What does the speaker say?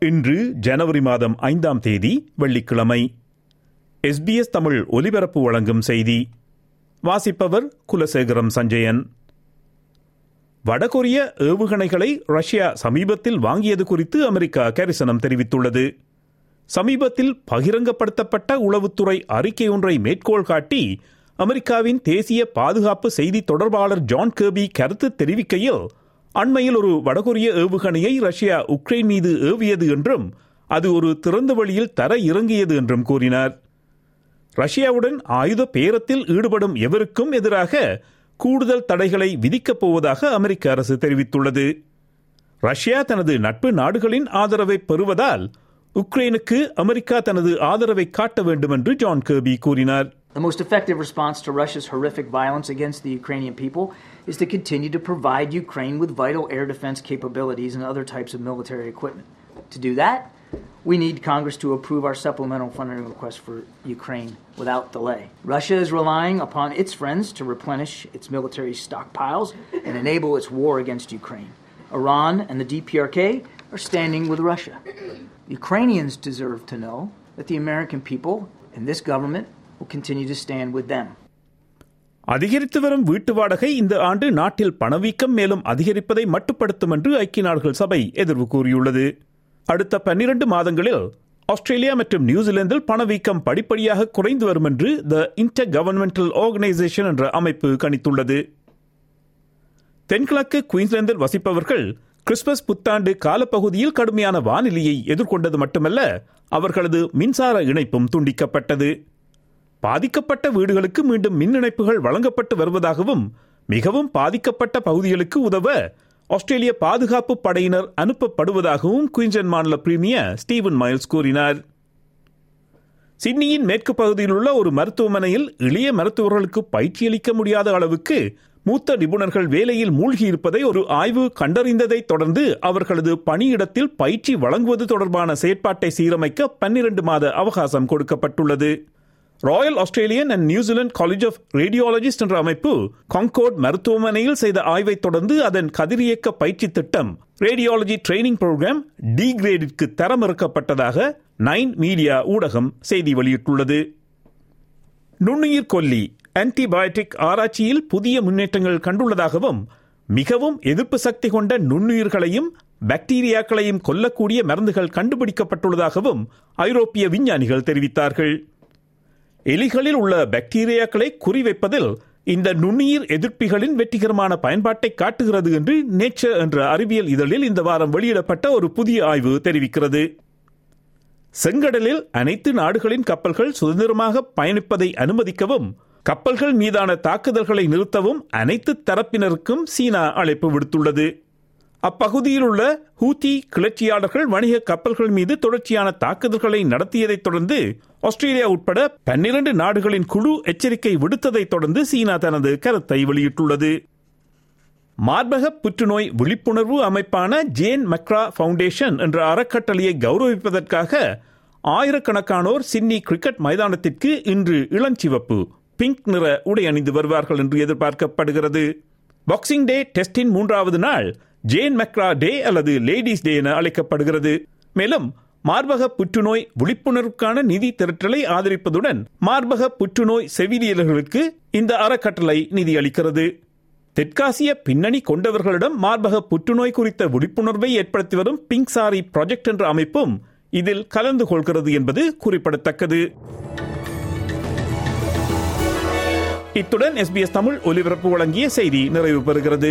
இன்று ஜனவரி மாதம் ஐந்தாம் தேதி வெள்ளிக்கிழமை. எஸ்பிஎஸ் தமிழ் ஒலிபரப்பு வழங்கும் செய்தி. வாசிப்பவர் குலசேகரம் சஞ்சயன். வடகொரிய ஏவுகணைகளை ரஷ்யா சமீபத்தில் வாங்கியது குறித்து அமெரிக்கா கரிசனம் தெரிவித்துள்ளது. சமீபத்தில் பகிரங்கப்படுத்தப்பட்ட உளவுத்துறை அறிக்கை ஒன்றை மேற்கோள் காட்டி அமெரிக்காவின் தேசிய பாதுகாப்பு செய்தி தொடர்பாளர் ஜான் கேபி கருத்து தெரிவிக்கையில் அண்மையில் ஒரு வடகொரிய ஏவுகணையை ரஷ்யா உக்ரைன் மீது ஏவியது என்றும் அது ஒரு திறந்த வழியில் தர இறங்கியது என்றும் கூறினார். ரஷ்யாவுடன் ஆயுத பேரத்தில் ஈடுபடும் எவருக்கும் எதிராக கூடுதல் தடைகளை விதிக்கப் போவதாக அமெரிக்க அரசு தெரிவித்துள்ளது. ரஷ்யா தனது நட்பு நாடுகளின் ஆதரவை பெறுவதால் உக்ரைனுக்கு அமெரிக்கா தனது ஆதரவை காட்ட வேண்டும் என்று ஜான் கேபி கூறினார். The most effective response to Russia's horrific violence against the Ukrainian people is to continue to provide Ukraine with vital air defense capabilities and other types of military equipment. To do that, we need Congress to approve our supplemental funding request for Ukraine without delay. Russia is relying upon its friends to replenish its military stockpiles and enable its war against Ukraine. Iran and the DPRK are standing with Russia. Ukrainians deserve to know that the American people and this government will continue to stand with them. அதிகரித்து வரும் வீட்டு வாடகை இந்த ஆண்டு நாட்டில் பணவீக்கம் மேலும் அதிகரிப்பதை மட்டுப்படுத்தும் என்று ஐக்கிய நாடுகள் சபை எதிர்வு கூறியுள்ளது. அடுத்த பன்னிரண்டு மாதங்களில் ஆஸ்திரேலியா மற்றும் நியூசிலாந்தில் பணவீக்கம் படிப்படியாக குறைந்து வரும் என்று த இன்டர் கவர்மெண்டல் ஆர்கனைசேஷன் என்ற அமைப்பு கணித்துள்ளது. தென்கிழக்கு குயின்ஸ்லாந்தில் வசிப்பவர்கள் கிறிஸ்துமஸ் புத்தாண்டு காலப்பகுதியில் கடுமையான வானிலையை எதிர்கொண்டது மட்டுமல்ல அவர்களது மின்சார இணைப்பும் துண்டிக்கப்பட்டது. பாதிக்கப்பட்ட வீடுகளுக்கு மீண்டும் மின் இணைப்புகள் வழங்கப்பட்டு வருவதாகவும் மிகவும் பாதிக்கப்பட்ட பகுதிகளுக்கு உதவ ஆஸ்திரேலிய பாதுகாப்பு படையினர் அனுப்பப்படுவதாகவும் குயின்சன் மாநில பிரீமியர் ஸ்டீவன் மைல்ஸ் கூறினார். சிட்னியின் மேற்கு பகுதியில் உள்ள ஒரு மருத்துவமனையில் இளைய மருத்துவர்களுக்கு பயிற்சியளிக்க முடியாத அளவுக்கு மூத்த நிபுணர்கள் வேலையில் மூழ்கியிருப்பதை ஒரு ஆய்வு கண்டறிந்ததை தொடர்ந்து அவர்களது பணியிடத்தில் பயிற்சி வழங்குவது தொடர்பான செயற்பாட்டை சீரமைக்க பன்னிரண்டு மாத அவகாசம் கொடுக்கப்பட்டுள்ளது. Royal Australian and New Zealand college of radiologist என்ற அமைப்பு காங்கோட் மருத்துவமனையில் செய்த ஆய்வை தொடர்ந்து அதன் கதிரியக்க பயிற்சி திட்டம் ரேடியாலஜி ட்ரைனிங் புரோகிராம் டி கிரேடிற்கு தரமிறக்கப்பட்டதாக நைன் மீடியா ஊடகம் செய்தி வெளியிட்டுள்ளது. நுண்ணுயிர் கொல்லி ஆன்டிபயோட்டிக் ஆராய்ச்சியில் புதிய முன்னேற்றங்கள் கண்டுள்ளதாகவும் மிகவும் எதிர்ப்பு சக்தி கொண்ட நுண்ணுயிர்களையும் பாக்டீரியாக்களையும் கொல்லக்கூடிய மருந்துகள் கண்டுபிடிக்கப்பட்டுள்ளதாகவும் ஐரோப்பிய விஞ்ஞானிகள் தெரிவித்தார்கள். எலிகளில் உள்ள பாக்டீரியாக்களை குறிவைப்பதில் இந்த நுண்ணுயிர் எதிர்ப்பிகளின் வெற்றிகரமான பயன்பாட்டை காட்டுகிறது என்று நேச்சர் என்ற அறிவியல் இதழில் இந்த வாரம் வெளியிடப்பட்ட ஒரு புதிய ஆய்வு தெரிவிக்கிறது. செங்கடலில் அனைத்து நாடுகளின் கப்பல்கள் சுதந்திரமாக பயணிப்பதை அனுமதிக்கவும் கப்பல்கள் மீதான தாக்குதல்களை நிறுத்தவும் அனைத்து தரப்பினருக்கும் சீனா அழைப்பு விடுத்துள்ளது. அப்பகுதியில் உள்ள ஹூத்தி கிளர்ச்சியாளர்கள் வணிக கப்பல்கள் மீது தொடர்ச்சியான தாக்குதல்களை நடத்தியதைத் தொடர்ந்து ஆஸ்திரேலியா உட்பட பன்னிரண்டு நாடுகளின் குழு எச்சரிக்கை விடுத்ததைத் தொடர்ந்து சீனா தனது கருத்தை வெளியிட்டுள்ளது. மார்பக புற்றுநோய் விழிப்புணர்வு அமைப்பான ஜேன் மக்ரா ஃபவுண்டேஷன் என்ற அறக்கட்டளையை கௌரவிப்பதற்காக ஆயிரக்கணக்கானோர் சிட்னி கிரிக்கெட் மைதானத்திற்கு இன்று இளஞ்சிவப்பு பிங்க் நிற உடை அணிந்து வருவார்கள் என்று எதிர்பார்க்கப்படுகிறது. பாக்ஸிங் டே டெஸ்டின் மூன்றாவது நாள் ஜேன் மெக்ரா டே அல்லது லேடிஸ் டே என அழைக்கப்படுகிறது. மேலும் மார்பக புற்றுநோய் விழிப்புணர்வுக்கான நிதி திரட்டலை ஆதரிப்பதுடன் மார்பக புற்றுநோய் செவிலியர்களுக்கு இந்த அறக்கட்டளை நிதி அளிக்கிறது. தெற்காசிய பின்னணி கொண்டவர்களிடம் மார்பக புற்றுநோய் குறித்த விழிப்புணர்வை ஏற்படுத்தி வரும் பிங்க் சாரி ப்ராஜெக்ட் என்ற அமைப்பும் இதில் கலந்து கொள்கிறது என்பது குறிப்பிடத்தக்கது. இத்துடன் எஸ்பிஎஸ் தமிழ் ஒலிபரப்பு வழங்கிய செய்தி நிறைவு பெறுகிறது